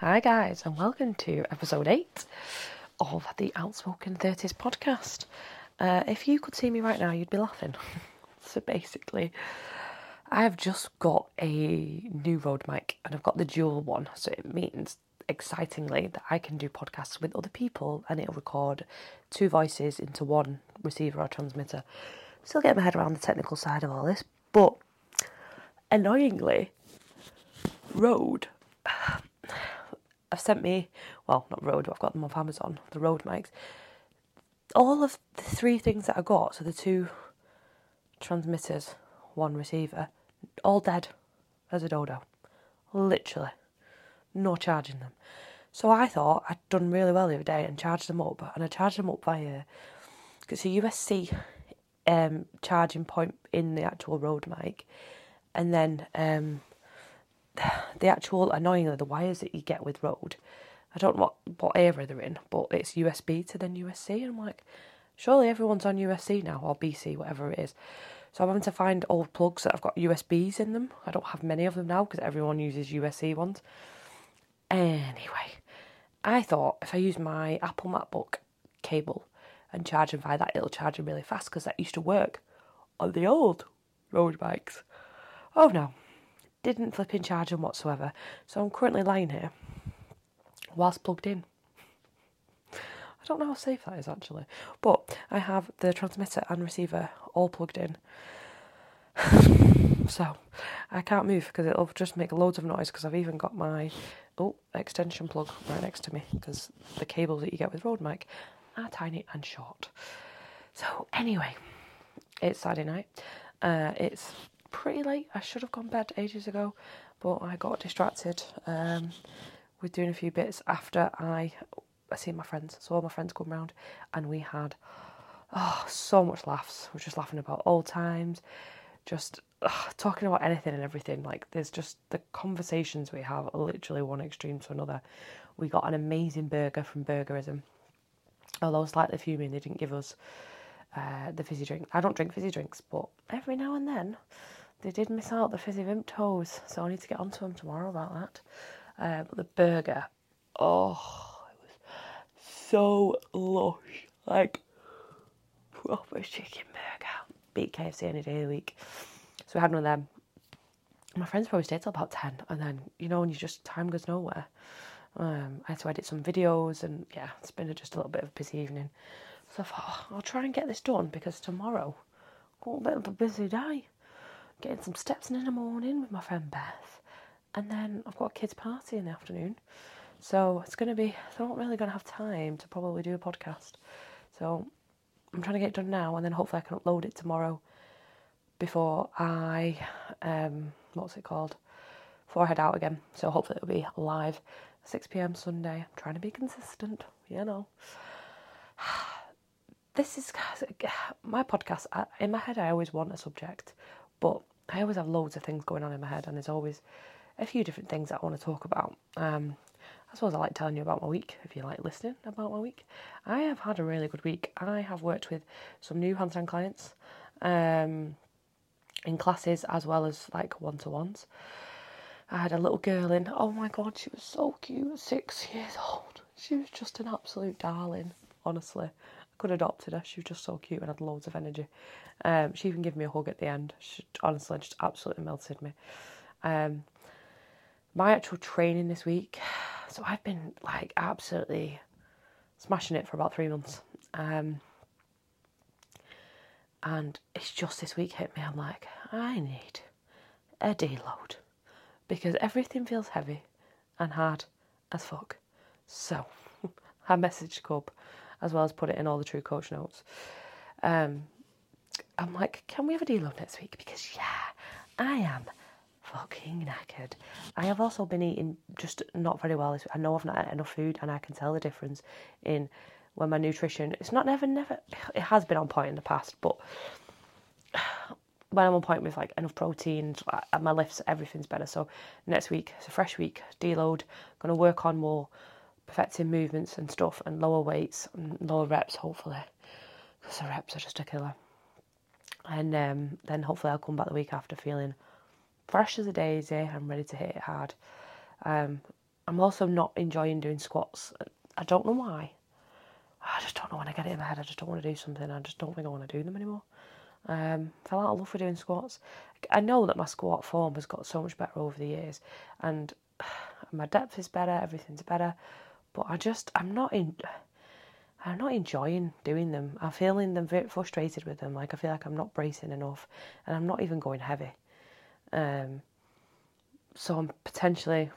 Hi, guys, and welcome to episode 8 of the Outspoken 30s podcast. Uh, if you could see me right now, you'd be laughing. so basically, I've just got a new Rode mic and I've got the dual one, so it means excitingly that I can do podcasts with other people and it'll record two voices into one receiver or transmitter. Still getting my head around the technical side of all this, but annoyingly, Rode have sent me, well, not Rode, I've got them off Amazon, the Rode mics. All of the three things that I got, so the two transmitters, one receiver, all dead as a dodo. Literally. No charging them. So I thought I'd done really well the other day and charged them up, and I charged them up via it's a USB um, charging point in the actual Rode mic, and then um, the actual annoyingly the wires that you get with Rode. I don't know what what era they're in, but it's USB to then USC, and I'm like, surely everyone's on USC now or BC, whatever it is. So I'm having to find old plugs that have got USBs in them. I don't have many of them now because everyone uses USC ones. Anyway, I thought if I use my Apple MacBook cable and charge them via that, it'll charge them really fast because that used to work on the old road bikes. Oh no, didn't flip in charge them whatsoever. So I'm currently lying here whilst plugged in. I don't know how safe that is actually, but I have the transmitter and receiver all plugged in. so I can't move because it'll just make loads of noise because I've even got my oh extension plug right next to me because the cables that you get with Rode mic are tiny and short. So anyway, it's Saturday night. Uh, it's pretty late. I should have gone bed ages ago, but I got distracted um, with doing a few bits after I I seen my friends. So all my friends come round, and we had oh so much laughs. We are just laughing about old times, just talking about anything and everything. Like there's just the conversations we have are literally one extreme to another. We got an amazing burger from Burgerism, although slightly fuming they didn't give us. Uh, the fizzy drink. I don't drink fizzy drinks, but every now and then they did miss out the fizzy Vimtos, so I need to get onto them tomorrow about that. Uh, but the burger, oh, it was so lush, like proper chicken burger. Beat KFC any day of the week. So we had one of them. My friends probably stayed till about ten, and then you know when you just time goes nowhere. Um, I had to edit some videos, and yeah, it's been just a little bit of a busy evening. So I thought oh, I'll try and get this done because tomorrow a bit of a busy day getting some steps in in the morning with my friend Beth, and then I've got a kids' party in the afternoon. So it's going to be, I'm not really going to have time to probably do a podcast. So I'm trying to get it done now, and then hopefully I can upload it tomorrow before I, um, what's it called? Before I head out again. So hopefully it'll be live 6 pm Sunday. I'm trying to be consistent, you know. This is my podcast. In my head, I always want a subject, but I always have loads of things going on in my head, and there's always a few different things that I want to talk about. Um, I suppose I like telling you about my week if you like listening about my week. I have had a really good week. I have worked with some new handstand clients um, in classes as well as like one to ones. I had a little girl in. Oh my god, she was so cute, six years old. She was just an absolute darling, honestly could have adopted her. She was just so cute and had loads of energy. Um, she even gave me a hug at the end. She honestly just absolutely melted me. Um, my actual training this week, so I've been like absolutely smashing it for about three months. Um, and it's just this week hit me. I'm like, I need a deload because everything feels heavy and hard as fuck. So I messaged Cub as well as put it in all the True Coach notes. Um, I'm like, can we have a deload next week? Because yeah, I am fucking knackered. I have also been eating just not very well. I know I've not had enough food, and I can tell the difference in when my nutrition. It's not never, never. It has been on point in the past, but when I'm on point with like enough protein, and my lifts, everything's better. So next week, it's a fresh week, deload. Going to work on more perfecting movements and stuff and lower weights and lower reps hopefully because the reps are just a killer and um, then hopefully I'll come back the week after feeling fresh as a daisy I'm ready to hit it hard um, I'm also not enjoying doing squats. I don't know why. I just don't know when I get it in my head. I just don't want to do something. I just don't think I want to do them anymore. Um, fell out of love with doing squats. I know that my squat form has got so much better over the years, and my depth is better. Everything's better, but I just I'm not in. I'm not enjoying doing them. I'm feeling them very frustrated with them. Like I feel like I'm not bracing enough, and I'm not even going heavy. Um, so I'm potentially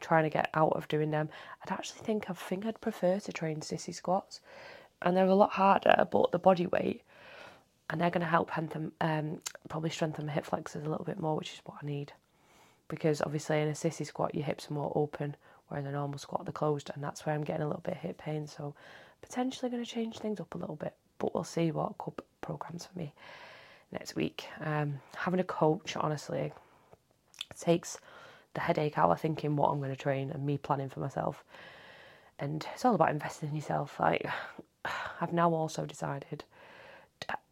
trying to get out of doing them. I'd actually think I think I'd prefer to train sissy squats, and they're a lot harder, but the body weight, and they're going to help them um, probably strengthen my hip flexors a little bit more, which is what I need. Because obviously in a sissy squat your hips are more open, whereas a normal squat they're closed, and that's where I'm getting a little bit of hip pain. So potentially going to change things up a little bit, but we'll see what could programs for me next week. Um, having a coach, honestly, takes the headache out of thinking what I'm going to train and me planning for myself. And it's all about investing in yourself. Like, I've now also decided,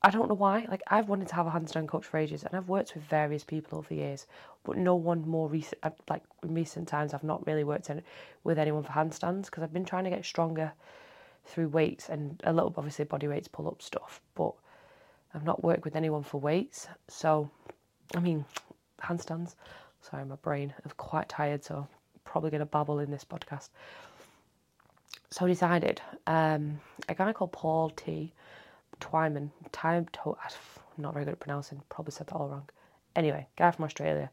I don't know why, like, I've wanted to have a handstand coach for ages and I've worked with various people over the years, but no one more recent, uh, like, in recent times, I've not really worked with anyone for handstands because I've been trying to get stronger through weights and a little, obviously, body weights, pull up stuff, but I've not worked with anyone for weights. So, I mean, handstands. Sorry, my brain is quite tired, so probably going to babble in this podcast. So I decided um, a guy called Paul T. Twyman, time to, I'm not very good at pronouncing, probably said that all wrong. Anyway, guy from Australia.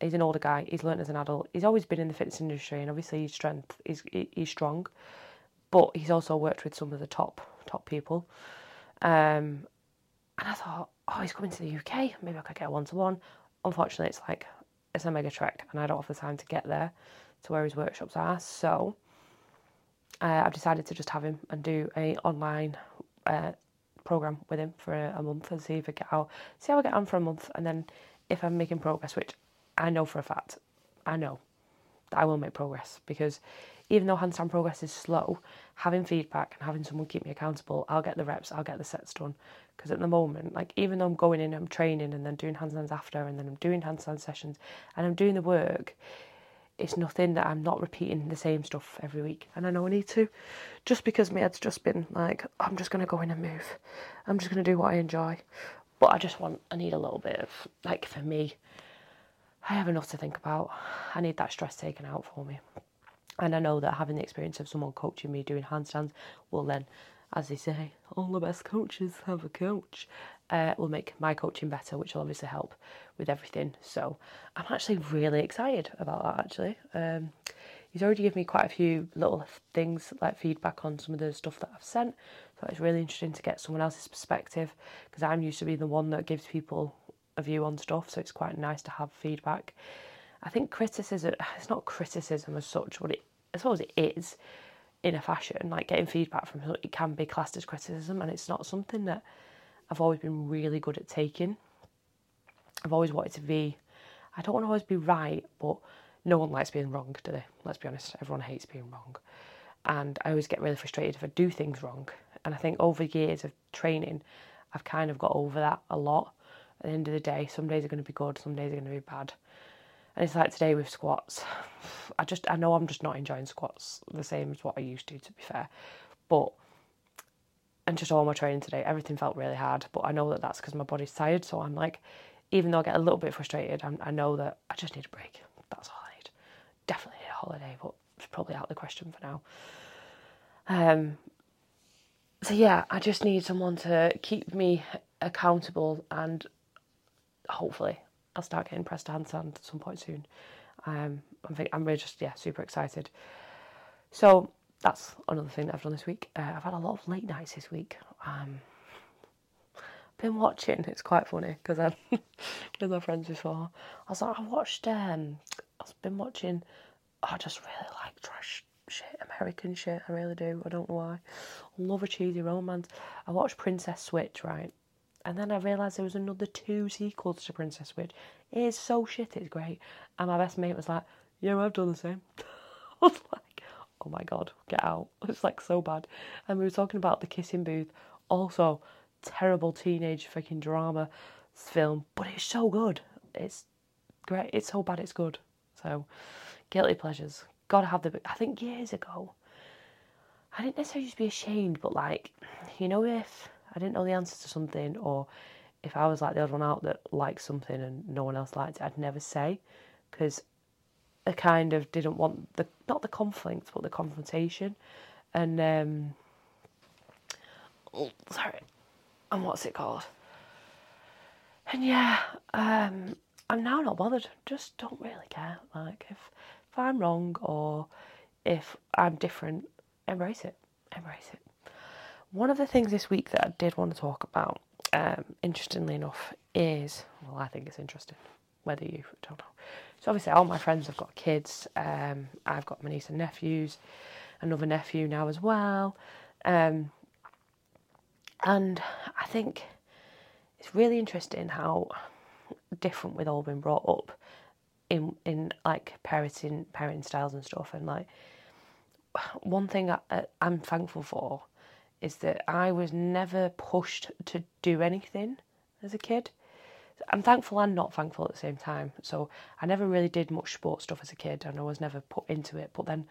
He's an older guy. He's learned as an adult. He's always been in the fitness industry, and obviously his strength is he's strong, but he's also worked with some of the top top people. Um, and I thought, oh, he's coming to the UK. Maybe I could get a one to one. Unfortunately, it's like it's a mega trek, and I don't have the time to get there to where his workshops are. So uh, I've decided to just have him and do a online uh, program with him for a, a, month and see if I get out, see how I get on for a month, and then if I'm making progress, which I know for a fact, I know that I will make progress because even though handstand progress is slow, having feedback and having someone keep me accountable, I'll get the reps, I'll get the sets done. Because at the moment, like even though I'm going in, I'm training and then doing handstands after, and then I'm doing handstand sessions and I'm doing the work, it's nothing that I'm not repeating the same stuff every week. And I know I need to, just because my head's just been like, I'm just going to go in and move. I'm just going to do what I enjoy. But I just want, I need a little bit of, like for me, I have enough to think about. I need that stress taken out for me. And I know that having the experience of someone coaching me doing handstands will then, as they say, all the best coaches have a coach, uh, will make my coaching better, which will obviously help with everything. So I'm actually really excited about that, actually. Um, he's already given me quite a few little things like feedback on some of the stuff that I've sent. So it's really interesting to get someone else's perspective because I'm used to being the one that gives people a view on stuff. So it's quite nice to have feedback. I think criticism, it's not criticism as such, but it, I suppose it is in a fashion. Like getting feedback from it can be classed as criticism, and it's not something that I've always been really good at taking. I've always wanted to be, I don't want to always be right, but no one likes being wrong, do they? Let's be honest, everyone hates being wrong. And I always get really frustrated if I do things wrong. And I think over years of training, I've kind of got over that a lot. At the end of the day, some days are going to be good, some days are going to be bad. And it's like today with squats. I just I know I'm just not enjoying squats the same as what I used to, to be fair. But and just all my training today, everything felt really hard. But I know that that's because my body's tired. So I'm like, even though I get a little bit frustrated, I'm, i know that I just need a break. That's all I need. Definitely need a holiday, but it's probably out of the question for now. Um. So yeah, I just need someone to keep me accountable and hopefully I'll start getting pressed handstand at some point soon. Um, I'm, I'm really just yeah super excited. So that's another thing that I've done this week. Uh, I've had a lot of late nights this week. Um, been watching. It's quite funny because I'm with my friends before. I was like, I watched. Um, I've been watching. I just really like trash shit, American shit. I really do. I don't know why. Love a cheesy romance. I watched Princess Switch right, and then I realised there was another two sequels to Princess Switch. It is so shit, it's great. And my best mate was like, Yeah, I've done the same. I was like, Oh my god, get out. It's like so bad. And we were talking about the kissing booth. Also, terrible teenage freaking drama film, but it's so good. It's great. It's so bad it's good. So, guilty pleasures. got to have the. I think years ago, I didn't necessarily just be ashamed, but like, you know, if I didn't know the answer to something, or if I was like the odd one out that liked something and no one else liked it, I'd never say because I kind of didn't want the not the conflict, but the confrontation, and um, oh, sorry, and what's it called? And yeah, um, I'm now not bothered. Just don't really care. Like if if I'm wrong or if I'm different, embrace it. Embrace it. One of the things this week that I did want to talk about, um, interestingly enough, is well, I think it's interesting. Whether you don't know. So obviously, all my friends have got kids. Um, I've got my niece and nephews, another nephew now as well, um, and I think it's really interesting how different we've all been brought up in in like parenting parenting styles and stuff and like one thing I, I'm thankful for is that I was never pushed to do anything as a kid. I'm thankful and not thankful at the same time. So I never really did much sports stuff as a kid, and I was never put into it. But then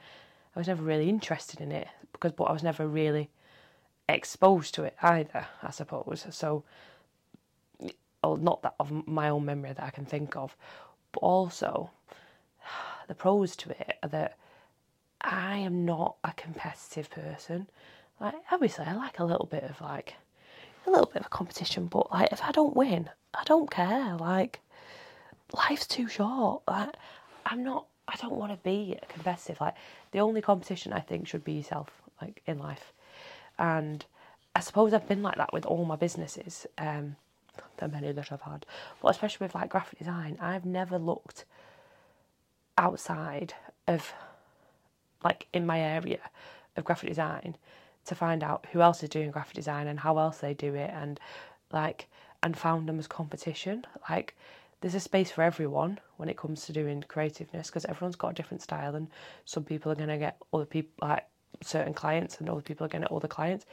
I was never really interested in it because, but I was never really exposed to it either. I suppose so. Well, not that of my own memory that I can think of, but also the pros to it are that I am not a competitive person. Like obviously, I like a little bit of like a little bit of a competition, but like if I don't win, I don't care. Like life's too short. Like I'm not. I don't want to be competitive. Like the only competition I think should be yourself. Like in life, and I suppose I've been like that with all my businesses. Um, the many that I've had, but especially with like graphic design, I've never looked outside of like in my area of graphic design to find out who else is doing graphic design and how else they do it and like and found them as competition. Like there's a space for everyone when it comes to doing creativeness because everyone's got a different style and some people are going to get other people like certain clients and other people are going to other clients.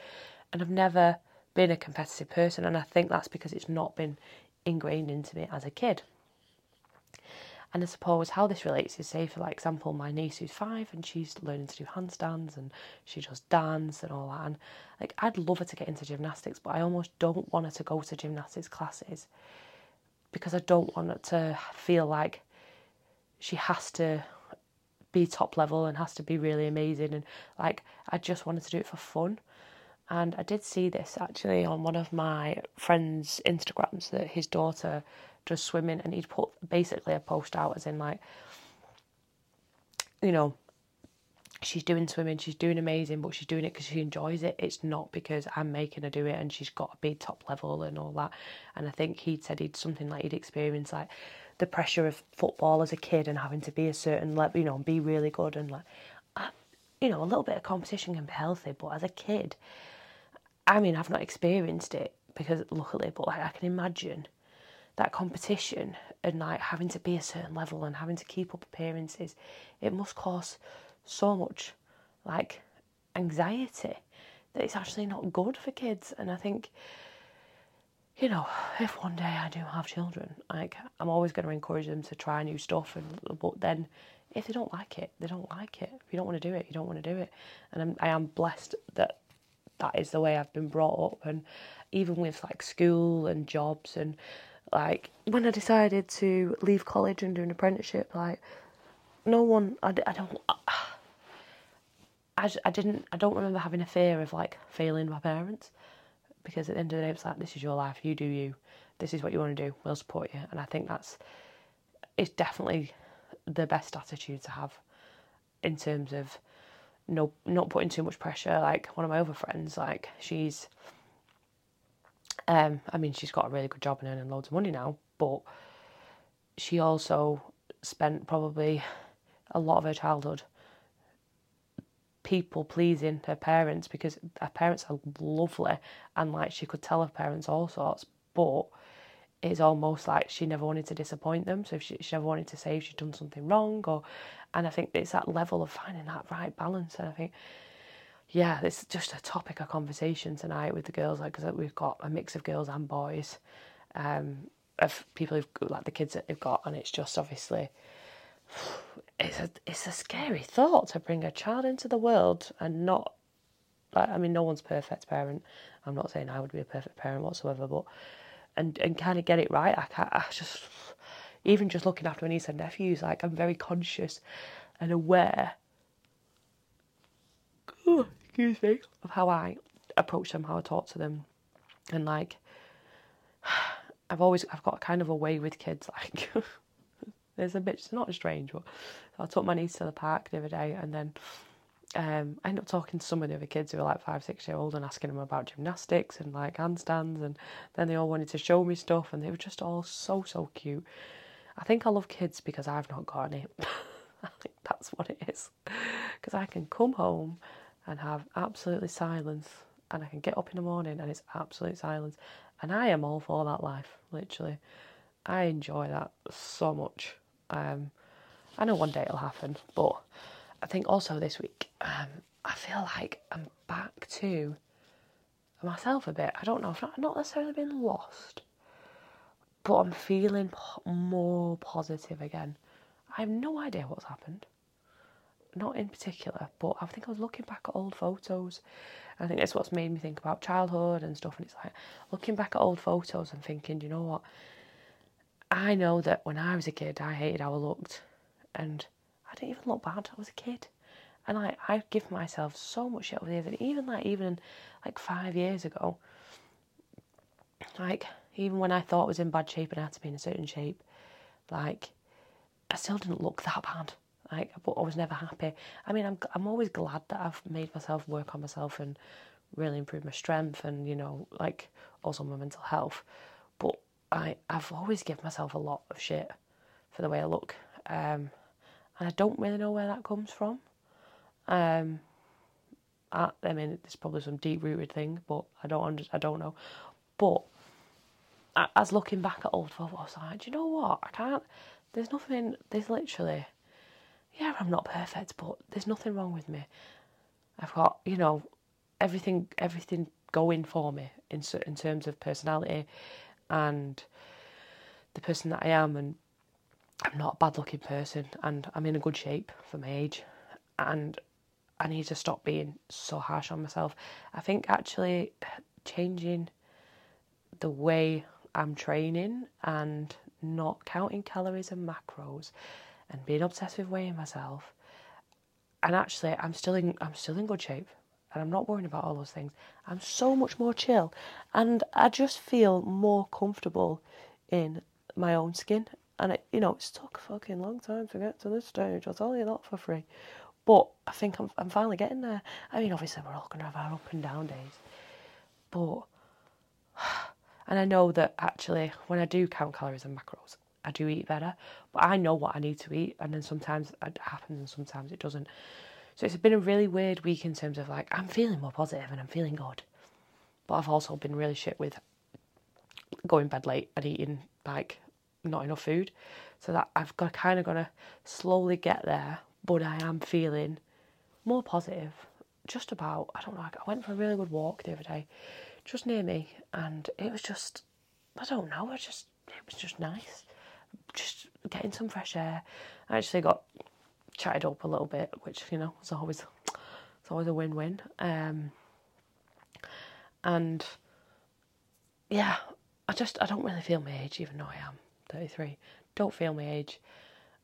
And I've never been a competitive person and I think that's because it's not been ingrained into me as a kid and I suppose how this relates is say, for like example, my niece who's five and she's learning to do handstands and she does dance and all that. And like, I'd love her to get into gymnastics, but I almost don't want her to go to gymnastics classes because I don't want her to feel like she has to be top level and has to be really amazing. And like, I just wanted to do it for fun. And I did see this actually on one of my friends' Instagrams that his daughter just swimming, and he'd put basically a post out as in like, you know, she's doing swimming, she's doing amazing, but she's doing it because she enjoys it. It's not because I'm making her do it and she's got to be top level and all that. And I think he'd said he'd something like he'd experienced like the pressure of football as a kid and having to be a certain level, you know, be really good and like, you know, a little bit of competition can be healthy, but as a kid, I mean, I've not experienced it because luckily, but like I can imagine that competition and like having to be a certain level and having to keep up appearances, it must cause so much like anxiety that it's actually not good for kids. And I think, you know, if one day I do have children, like I'm always going to encourage them to try new stuff. And but then, if they don't like it, they don't like it. If you don't want to do it, you don't want to do it. And I'm, I am blessed that that is the way I've been brought up. And even with like school and jobs and like when I decided to leave college and do an apprenticeship, like no one, I, I don't, I, I didn't, I don't remember having a fear of like failing my parents. Because at the end of the day, it's like this is your life, you do you, this is what you want to do, we'll support you, and I think that's, it's definitely the best attitude to have in terms of no not putting too much pressure. Like one of my other friends, like she's um, I mean, she's got a really good job and earning loads of money now, but she also spent probably a lot of her childhood people pleasing her parents because her parents are lovely and like she could tell her parents all sorts, but it's almost like she never wanted to disappoint them. So if she, she never wanted to say if she'd done something wrong or, and I think it's that level of finding that right balance. And I think yeah, it's just a topic of conversation tonight with the girls, like because we've got a mix of girls and boys, um, of people who've like the kids that they've got, and it's just obviously it's a it's a scary thought to bring a child into the world and not like I mean no one's perfect parent. I'm not saying I would be a perfect parent whatsoever, but and and kind of get it right. I can't. I just even just looking after my niece and nephews, like I'm very conscious and aware. Excuse me of how I approach them, how I talk to them, and like I've always I've got kind of a way with kids. Like there's a bit, it's not strange, but I took my niece to the park the other day, and then um, I ended up talking to some of the other kids who were like five, six year old and asking them about gymnastics and like handstands, and then they all wanted to show me stuff, and they were just all so so cute. I think I love kids because I've not got any. I think that's what it is, because I can come home and have absolutely silence, and I can get up in the morning and it's absolute silence, and I am all for that life, literally. I enjoy that so much. Um, I know one day it'll happen, but I think also this week, um, I feel like I'm back to myself a bit. I don't know, I've not necessarily been lost, but I'm feeling more positive again. I have no idea what's happened. Not in particular, but I think I was looking back at old photos. I think that's what's made me think about childhood and stuff. And it's like looking back at old photos and thinking, you know what? I know that when I was a kid, I hated how I looked, and I didn't even look bad. I was a kid, and I I give myself so much shit over the years. And even like even like five years ago, like even when I thought I was in bad shape and I had to be in a certain shape, like I still didn't look that bad. Like, but I was never happy. I mean, I'm I'm always glad that I've made myself work on myself and really improve my strength and you know like also my mental health. But I I've always given myself a lot of shit for the way I look, um, and I don't really know where that comes from. Um, I, I mean, it's probably some deep rooted thing, but I don't under, I don't know. But as looking back at old photos, I was like, do you know what? I can't. There's nothing. There's literally, yeah, I'm not perfect, but there's nothing wrong with me. I've got you know everything everything going for me in in terms of personality, and the person that I am, and I'm not a bad looking person, and I'm in a good shape for my age, and I need to stop being so harsh on myself. I think actually changing the way I'm training and not counting calories and macros and being obsessed with weighing myself and actually I'm still in I'm still in good shape and I'm not worrying about all those things. I'm so much more chill and I just feel more comfortable in my own skin. And it, you know, it's took a fucking long time to get to this stage. I'll tell you that for free. But I think I'm I'm finally getting there. I mean, obviously we're all gonna have our up and down days, but and I know that actually when I do count calories and macros, I do eat better. But I know what I need to eat, and then sometimes it happens and sometimes it doesn't. So it's been a really weird week in terms of like I'm feeling more positive and I'm feeling good, but I've also been really shit with going bed late and eating like not enough food. So that I've got kind of to slowly get there, but I am feeling more positive. Just about. I don't know. I went for a really good walk the other day, just near me, and it was just. I don't know. I just. It was just nice. Just getting some fresh air. I actually got chatted up a little bit, which you know is always it's always a win-win. Um, and yeah, I just I don't really feel my age, even though I am thirty three. Don't feel my age,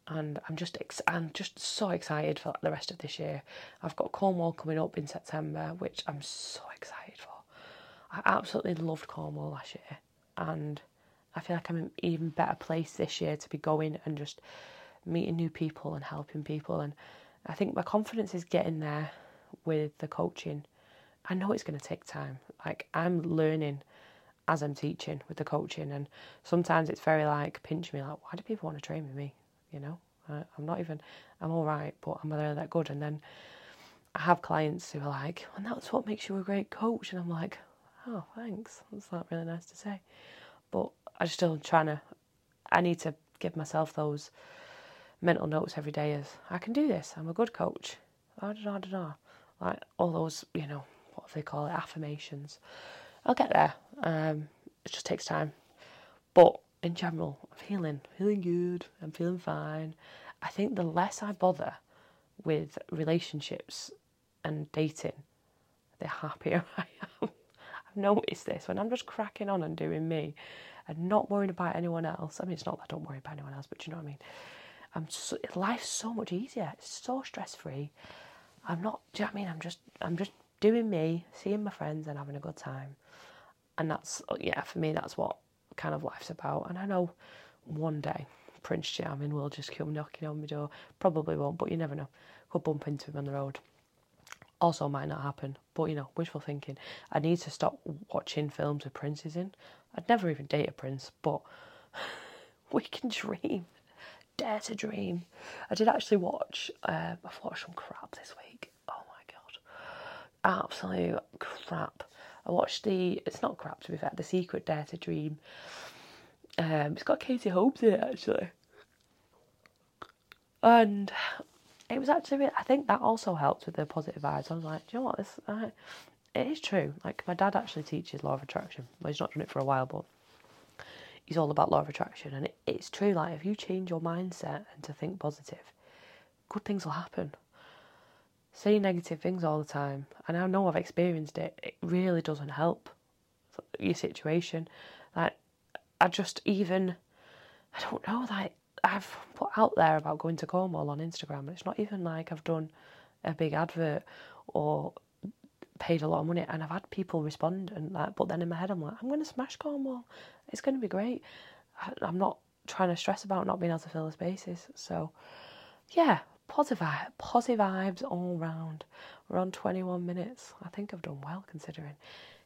and I'm just ex- I'm just so excited for the rest of this year. I've got Cornwall coming up in September, which I'm so excited for. I absolutely loved Cornwall last year, and I feel like I'm in an even better place this year to be going and just meeting new people and helping people. And I think my confidence is getting there with the coaching. I know it's going to take time. Like I'm learning as I'm teaching with the coaching, and sometimes it's very like pinch me, like why do people want to train with me? You know, I, I'm not even. I'm all right, but I'm not really that good. And then I have clients who are like, and that's what makes you a great coach. And I'm like, oh, thanks. That's not really nice to say, but I'm still trying to. I need to give myself those mental notes every day is I can do this. I'm a good coach. Da, da, da, da, Like all those, you know, what do they call it, affirmations. I'll get there. Um, it just takes time. But in general, I'm feeling feeling good. I'm feeling fine. I think the less I bother with relationships and dating, the happier I am. I've noticed this when I'm just cracking on and doing me and not worrying about anyone else. I mean, it's not that I don't worry about anyone else, but you know what I mean? I'm so, life's so much easier. It's so stress free. I'm not. Do you know what I mean? I'm just. I'm just doing me, seeing my friends, and having a good time. And that's yeah, for me, that's what kind of life's about. And I know one day Prince Charming will just come knocking on my door. Probably won't, but you never know. Could bump into him on the road. Also, might not happen, but you know, wishful thinking. I need to stop watching films with princes in. I'd never even date a prince, but we can dream. Dare to dream. I did actually watch. Uh, I've watched some crap this week. Oh my god, absolute crap. I watched the. It's not crap to be fair. The Secret Dare to Dream. Um, it's got Katie Holmes in it actually, and it was actually. I think that also helped with the positive vibes. I was like, do you know what? This. It is true. Like my dad actually teaches law of attraction. Well, he's not done it for a while, but he's all about law of attraction, and it, it's true. Like if you change your mindset and to think positive, good things will happen. Say negative things all the time, and I know I've experienced it. It really doesn't help your situation. Like I just even, I don't know. Like I've put out there about going to Cornwall on Instagram, and it's not even like I've done a big advert or paid a lot of money and I've had people respond and that but then in my head I'm like I'm going to smash Cornwall. It's going to be great. I'm not trying to stress about not being able to fill the spaces so yeah positive positive vibes all round. We're on 21 minutes. I think I've done well considering.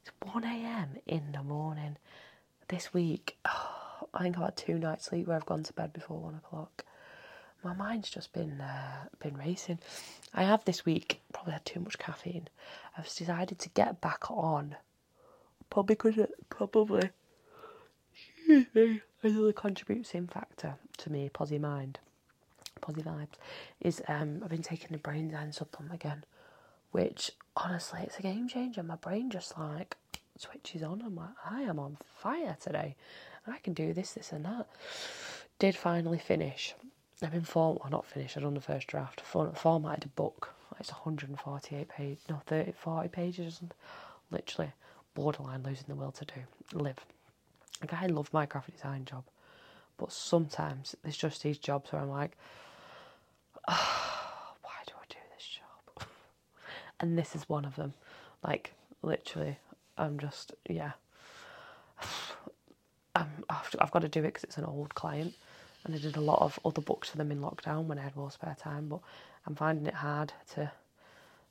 It's 1am in the morning this week. Oh, I think I've had two nights sleep where I've gone to bed before one o'clock my mind's just been uh, been racing. I have this week probably had too much caffeine. I've decided to get back on, probably because it probably another contributing factor to me positive mind, positive vibes is um I've been taking the Brainzyme supplement again, which honestly it's a game changer. My brain just like switches on. I'm like I am on fire today. I can do this, this, and that. Did finally finish I've been form well not finished, I've done the first draft. formatted a book. It's 148 pages, no, 30, 40 pages, literally borderline losing the will to do, live. Like, I love my graphic design job, but sometimes there's just these jobs where I'm like, oh, why do I do this job? and this is one of them. Like, literally, I'm just, yeah. I'm, I've got to do it because it's an old client and I did a lot of other books for them in lockdown when I had more spare time. But I'm finding it hard to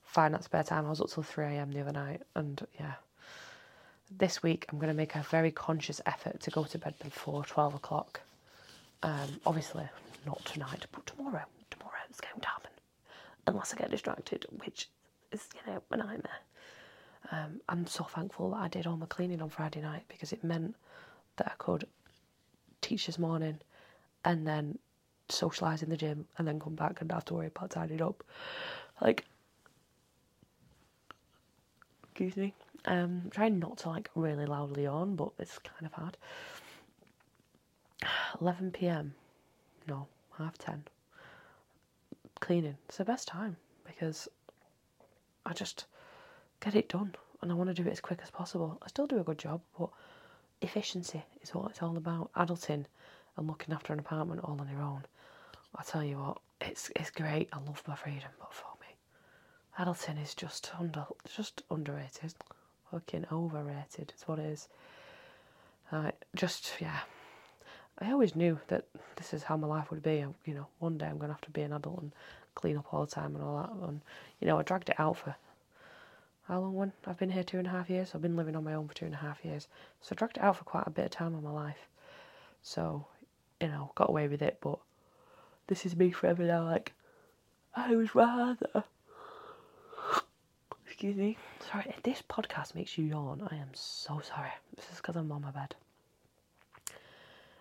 find that spare time. I was up till 3 a.m. the other night, and yeah. This week, I'm going to make a very conscious effort to go to bed before 12 o'clock. Um, obviously, not tonight, but tomorrow. Tomorrow it's going to happen. Unless I get distracted, which is, you know, a nightmare. Um, I'm so thankful that I did all my cleaning on Friday night because it meant that I could teach this morning and then socialise in the gym and then come back and have to worry about tidying up. Like, excuse me. Um, I'm trying not to like really loudly on, but it's kind of hard. 11 pm, no, half 10. Cleaning. It's the best time because I just get it done and I want to do it as quick as possible. I still do a good job, but efficiency is what it's all about. Adulting and looking after an apartment all on your own, I tell you what, it's it's great. I love my freedom, but for me, adulting is just under just underrated, fucking overrated. It's what it is. Uh, just yeah, I always knew that this is how my life would be. You know, one day I'm gonna have to be an adult and clean up all the time and all that. And you know, I dragged it out for how long? When I've been here two and a half years. I've been living on my own for two and a half years, so I dragged it out for quite a bit of time in my life. So you know, got away with it, but this is me forever now. Like, I was rather. Excuse me. Sorry, if this podcast makes you yawn, I am so sorry. This is because I'm on my bed.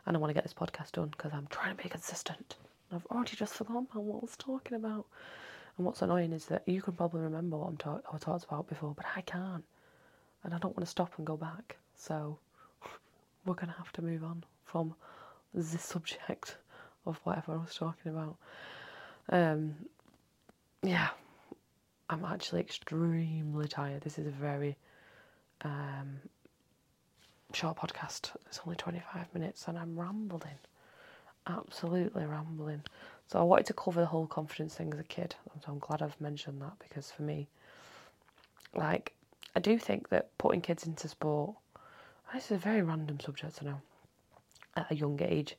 And I want to get this podcast done because I'm trying to be consistent. I've already just forgotten what I was talking about. And what's annoying is that you can probably remember what I'm I talked about before, but I can't. And I don't want to stop and go back. So we're going to have to move on from the subject of whatever I was talking about. Um, yeah, I'm actually extremely tired. This is a very um, short podcast. It's only 25 minutes and I'm rambling. Absolutely rambling. So I wanted to cover the whole confidence thing as a kid. So I'm glad I've mentioned that because for me, like, I do think that putting kids into sport, this is a very random subject to know, at a young age,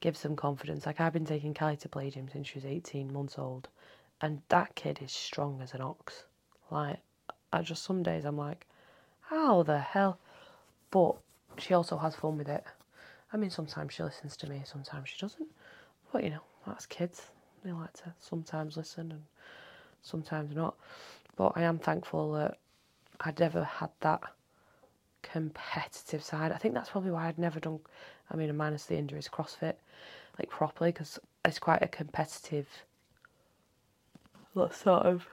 gives them confidence. Like, I've been taking Kelly to play gym since she was 18 months old, and that kid is strong as an ox. Like, I just, some days I'm like, how the hell? But she also has fun with it. I mean, sometimes she listens to me, sometimes she doesn't. But, you know, that's kids. They like to sometimes listen and sometimes not. But I am thankful that I'd never had that competitive side. I think that's probably why I'd never done, I mean, minus the injuries, CrossFit, like properly, because it's quite a competitive, sort of,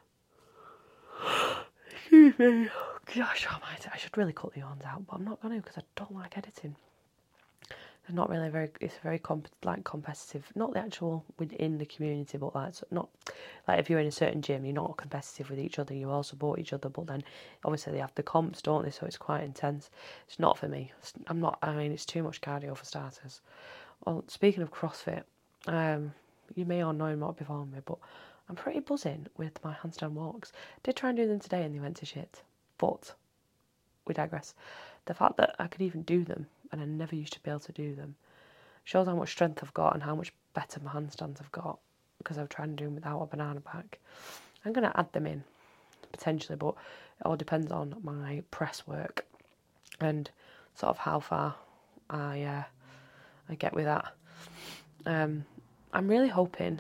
excuse me, gosh almighty, I should really cut the yawns out, but I'm not going to because I don't like editing not really very. It's very comp, like competitive. Not the actual within the community, but like not like if you're in a certain gym, you're not competitive with each other. You all support each other, but then obviously they have the comps, don't they? So it's quite intense. It's not for me. I'm not. I mean, it's too much cardio for starters. Well, speaking of CrossFit, um, you may or know not be following me, but I'm pretty buzzing with my handstand walks. Did try and do them today, and they went to shit. But we digress. The fact that I could even do them and I never used to be able to do them. Shows how much strength I've got and how much better my handstands I've got because I've tried them without a banana back. I'm going to add them in potentially, but it all depends on my press work and sort of how far I uh, I get with that. Um, I'm really hoping.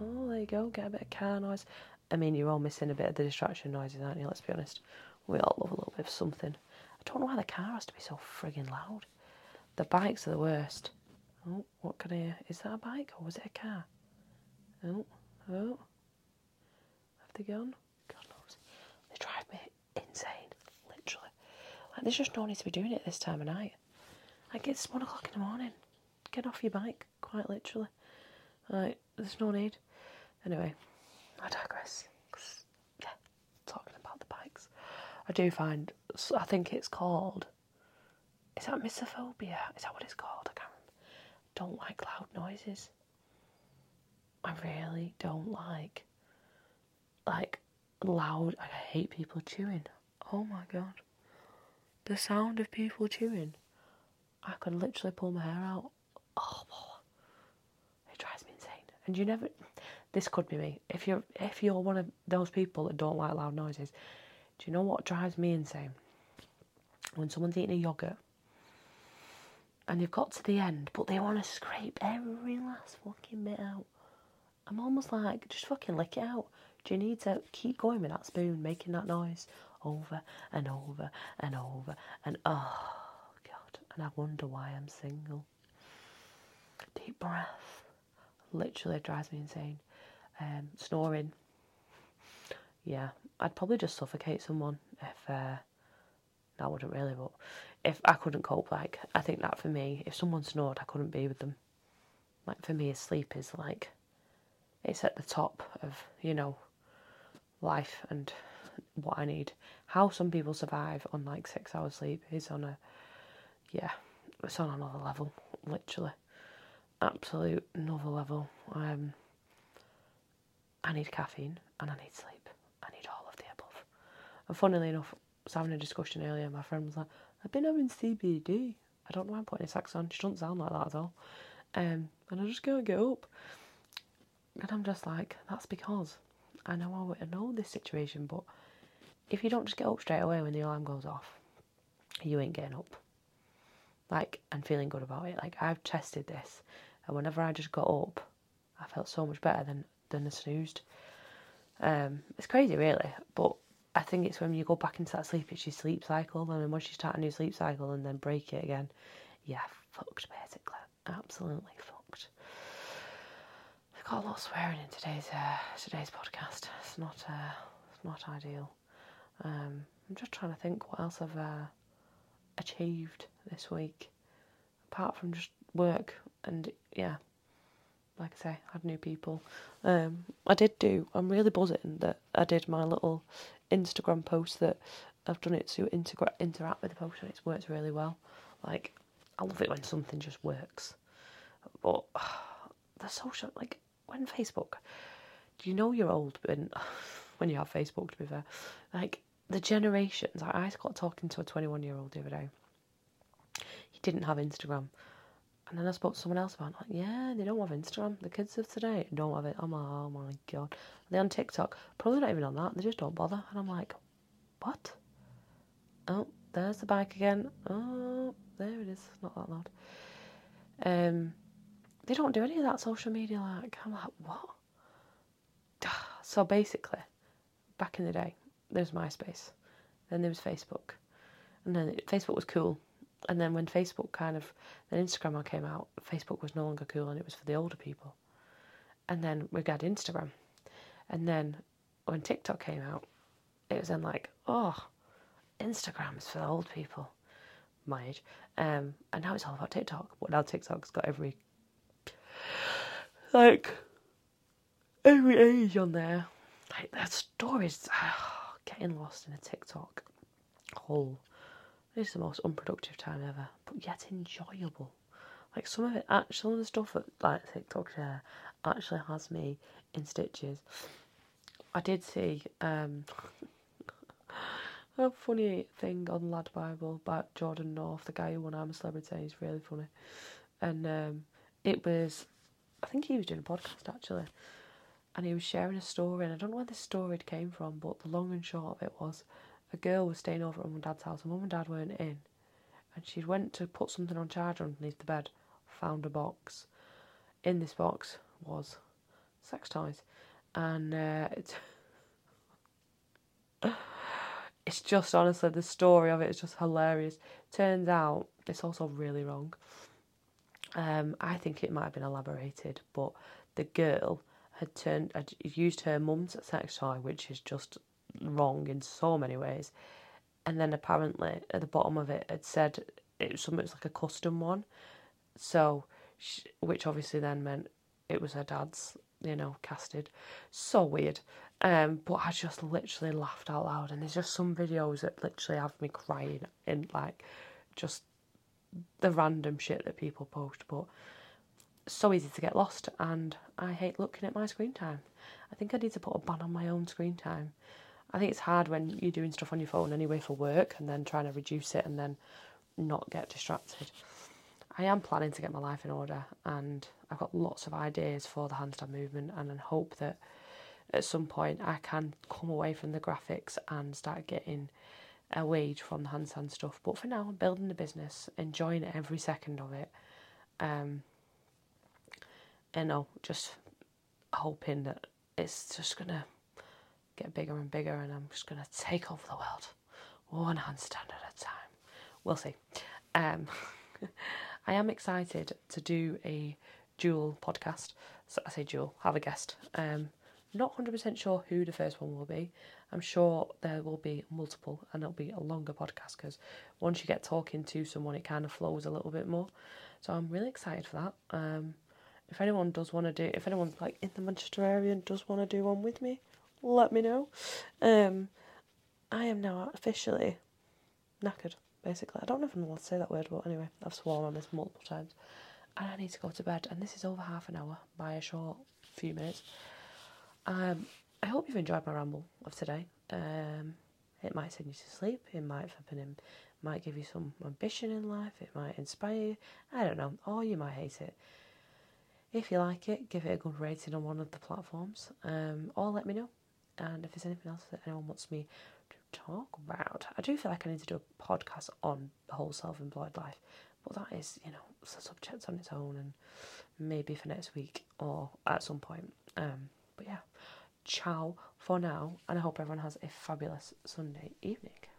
Oh, there you go. Get a bit of car noise. I mean, you're all missing a bit of the distraction noises, aren't you? Let's be honest. We all love a little bit of something. I don't know why the car has to be so frigging loud. The bikes are the worst. Oh, what can I? Is that a bike or was it a car? Oh, oh. Have they gone? God knows. They drive me insane, literally. Like, there's just no need to be doing it this time of night. Like, it's one o'clock in the morning. Get off your bike, quite literally. Like, there's no need. Anyway, I digress. Yeah, talking about the bikes. I do find, I think it's called, is that misophobia? Is that what it's called? I can't. Don't like loud noises. I really don't like, like, loud, I hate people chewing. Oh my god. The sound of people chewing. I could literally pull my hair out. Oh, it drives me insane. And you never, this could be me. If you're if you're one of those people that don't like loud noises, do you know what drives me insane? When someone's eating a yogurt and they've got to the end, but they want to scrape every last fucking bit out. I'm almost like, just fucking lick it out. Do you need to keep going with that spoon, making that noise over and over and over and oh god, and I wonder why I'm single. Deep breath. Literally drives me insane. Um, snoring yeah, I'd probably just suffocate someone if uh, I wouldn't really, but if I couldn't cope, like I think that for me, if someone snored, I couldn't be with them. Like for me, sleep is like it's at the top of you know life and what I need. How some people survive on like six hours sleep is on a yeah, it's on another level, literally, absolute another level. Um, I need caffeine and I need sleep. And funnily enough, I was having a discussion earlier, my friend was like, I've been having CBD. I don't know why I'm putting a sax on. She doesn't sound like that at all. Um, and I just can't get up. And I'm just like, that's because I know I know this situation, but if you don't just get up straight away when the alarm goes off, you ain't getting up. Like, and feeling good about it. Like, I've tested this, and whenever I just got up, I felt so much better than than the snoozed. Um, it's crazy, really, but I think it's when you go back into that sleep, it's your sleep cycle, and then once you start a new sleep cycle and then break it again, yeah, fucked basically, absolutely fucked. I've got a lot of swearing in today's uh, today's podcast. It's not uh, it's not ideal. Um, I'm just trying to think what else I've uh, achieved this week, apart from just work and yeah, like I say, I had new people. Um, I did do. I'm really buzzing that I did my little Instagram post that I've done it to interact with the post, and it's worked really well. Like I love it when something just works. But the social, like when Facebook, do you know you're old when when you have Facebook? To be fair, like the generations. I, I got talking to a 21 year old the other day. He didn't have Instagram. And then I spoke to someone else about it. Like, yeah, they don't have Instagram. The kids of today don't have it. I'm like, oh my god. They're on TikTok. Probably not even on that. They just don't bother. And I'm like, what? Oh, there's the bike again. Oh, there it is. Not that loud. Um, they don't do any of that social media. Like, I'm like, what? So basically, back in the day, there was MySpace, then there was Facebook, and then Facebook was cool and then when Facebook kind of then Instagram came out, Facebook was no longer cool and it was for the older people. And then we got Instagram. And then when TikTok came out, it was then like, oh, Instagram is for the old people, my age. Um, and now it's all about TikTok. But now TikTok's got every like every age on there. Like that stories oh, getting lost in a TikTok hole this is the most unproductive time ever, but yet enjoyable. Like some of it, actually, some of the stuff that like TikTok share actually has me in stitches. I did see um, a funny thing on Lad Bible about Jordan North, the guy who won I'm a Celebrity. He's really funny, and um, it was, I think he was doing a podcast actually, and he was sharing a story, and I don't know where this story came from, but the long and short of it was a girl was staying over at mum and dad's house and mum and dad weren't in. And she went to put something on charger underneath the bed found a box. In this box was sex toys. And uh, it's it's just honestly the story of it is just hilarious. Turns out it's also really wrong. Um, I think it might have been elaborated but the girl had turned had used her mum's sex toy which is just wrong in so many ways. And then apparently at the bottom of it it said it was something was like a custom one, so she, which obviously then meant it was her dad's, you know, casted. So weird. Um, but I just literally laughed out loud, and there's just some videos that literally have me crying in like just the random shit that people post. But so easy to get lost, and I hate looking at my screen time. I think I need to put a ban on my own screen time I think it's hard when you're doing stuff on your phone anyway for work and then trying to reduce it and then not get distracted. I am planning to get my life in order and I've got lots of ideas for the handstand movement and I hope that at some point I can come away from the graphics and start getting a wage from the handstand stuff. But for now, I'm building the business, enjoying every second of it. Um, and know, just hoping that it's just gonna get bigger and bigger, and I'm just going to take over the world one handstand at a time. We'll see. Um, I am excited to do a dual podcast. So I say dual, have a guest. Um, not 100% sure who the first one will be. I'm sure there will be multiple and it'll be a longer podcast because once you get talking to someone, it kind of flows a little bit more. So I'm really excited for that. Um, if anyone does want to do, if anyone's like in the Manchester area and does want to do one with me, let me know. Um, I am now officially knackered, basically. I don't even want to say that word, but anyway, I've sworn on this multiple times. And I need to go to bed, and this is over half an hour by a short few minutes. Um, I hope you've enjoyed my ramble of today. Um, it might send you to sleep, it might in, might give you some ambition in life, it might inspire you, I don't know, or you might hate it. If you like it, give it a good rating on one of the platforms, um, or let me know. And if there's anything else that anyone wants me to talk about, I do feel like I need to do a podcast on the whole self employed life. But that is, you know, a subject on its own and maybe for next week or at some point. Um, but yeah, ciao for now, and I hope everyone has a fabulous Sunday evening.